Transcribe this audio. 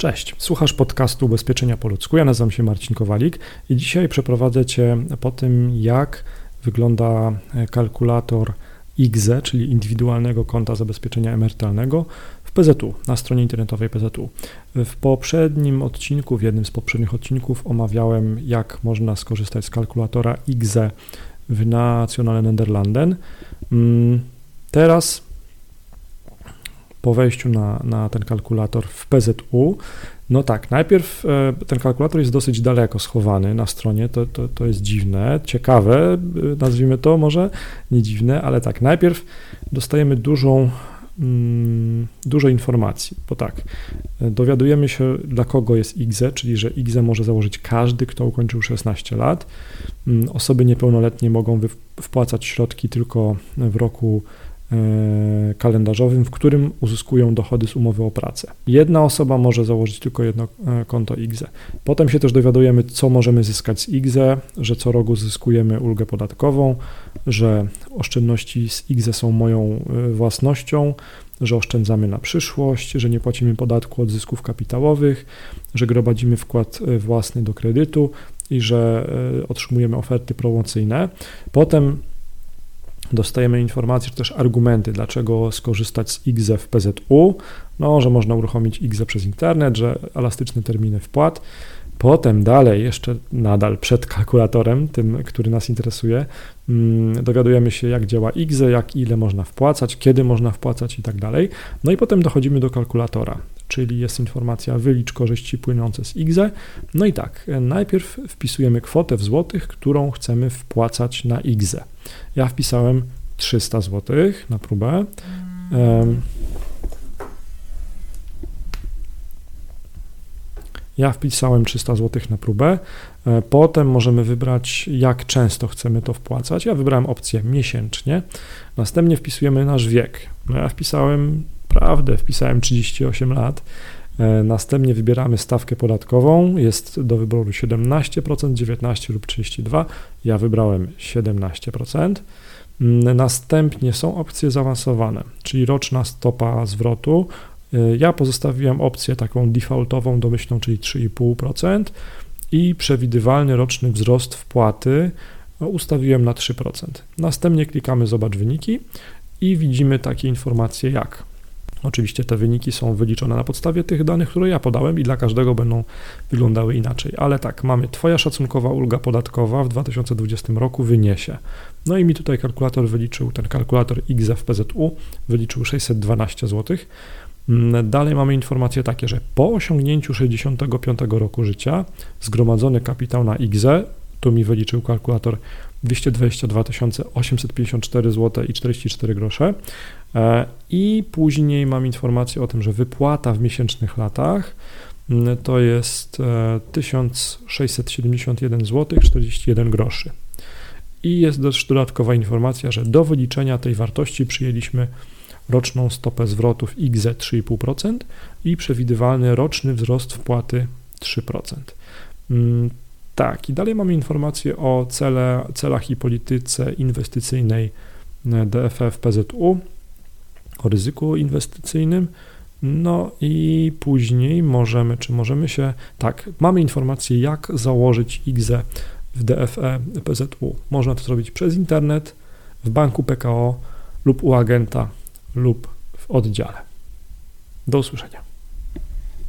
Cześć, słuchasz podcastu Ubezpieczenia po ludzku. Ja nazywam się Marcin Kowalik i dzisiaj przeprowadzę Cię po tym, jak wygląda kalkulator IGZE, czyli indywidualnego konta zabezpieczenia emerytalnego w PZU, na stronie internetowej PZU. W poprzednim odcinku, w jednym z poprzednich odcinków omawiałem, jak można skorzystać z kalkulatora IGZE w Nationale Nederlanden. Mm, teraz po wejściu na, na ten kalkulator w PZU, no tak, najpierw e, ten kalkulator jest dosyć daleko schowany na stronie, to, to, to jest dziwne, ciekawe, e, nazwijmy to może, nie dziwne, ale tak, najpierw dostajemy dużą, mm, dużo informacji, bo tak, e, dowiadujemy się dla kogo jest IGZE, czyli że IGZE może założyć każdy, kto ukończył 16 lat, mm, osoby niepełnoletnie mogą wpłacać środki tylko w roku kalendarzowym, w którym uzyskują dochody z umowy o pracę. Jedna osoba może założyć tylko jedno e, konto IGZE. Potem się też dowiadujemy, co możemy zyskać z IGZE, że co roku zyskujemy ulgę podatkową, że oszczędności z IGZE są moją e, własnością, że oszczędzamy na przyszłość, że nie płacimy podatku od zysków kapitałowych, że gromadzimy wkład własny do kredytu i że otrzymujemy oferty promocyjne. Potem dostajemy informacje, czy też argumenty, dlaczego skorzystać z IGZE w PZU, no, że można uruchomić IGZE przez internet, że elastyczne terminy wpłat. Potem dalej, jeszcze nadal przed kalkulatorem, tym, który nas interesuje, mm, dowiadujemy się, jak działa IGZE, jak ile można wpłacać, kiedy można wpłacać i tak dalej. No i potem dochodzimy do kalkulatora, czyli jest informacja wylicz korzyści płynące z IGZE. No i tak, najpierw wpisujemy kwotę w złotych, którą chcemy wpłacać na IGZE. Ja wpisałem 300 zł na próbę. Ja wpisałem 300 zł na próbę. E, potem możemy wybrać, jak często chcemy to wpłacać. Ja wybrałem opcję miesięcznie. Następnie wpisujemy nasz wiek. No ja wpisałem prawdę, wpisałem 38 lat. E, następnie wybieramy stawkę podatkową. Jest do wyboru 17%, 19 lub 32. Ja wybrałem 17%. Mm, następnie są opcje zaawansowane, czyli roczna stopa zwrotu. E, ja pozostawiłem opcję taką defaultową, domyślną, czyli 3,5% i przewidywalny roczny wzrost wpłaty ustawiłem na 3%. Następnie klikamy Zobacz wyniki i widzimy takie informacje jak Oczywiście te wyniki są wyliczone na podstawie tych danych, które ja podałem i dla każdego będą wyglądały inaczej. Ale tak, mamy Twoja szacunkowa ulga podatkowa w 2020 roku wyniesie. No i mi tutaj kalkulator wyliczył, ten kalkulator XFPZU wyliczył 612 zł. Mm, dalej mamy informacje takie, że po osiągnięciu 65 roku życia zgromadzony kapitał na IGZE, tu mi wyliczył kalkulator 222 854 zł i 44 grosze. E, I później mam informację o tym, że wypłata w miesięcznych latach mm, to jest 1671 zł 41 groszy. I jest też dodatkowa informacja, że do wyliczenia tej wartości przyjęliśmy roczną stopę zwrotów XZ 3,5% i przewidywalny roczny wzrost wpłaty 3%. Tak, i dalej mamy informacje o cele, celach i polityce inwestycyjnej DFF PZU, o ryzyku inwestycyjnym. No i później możemy, czy możemy się, tak, mamy informację, jak założyć IGZE w DFE PZU. Można to zrobić przez internet, w banku PKO lub u agenta lub w oddziale. Do usłyszenia.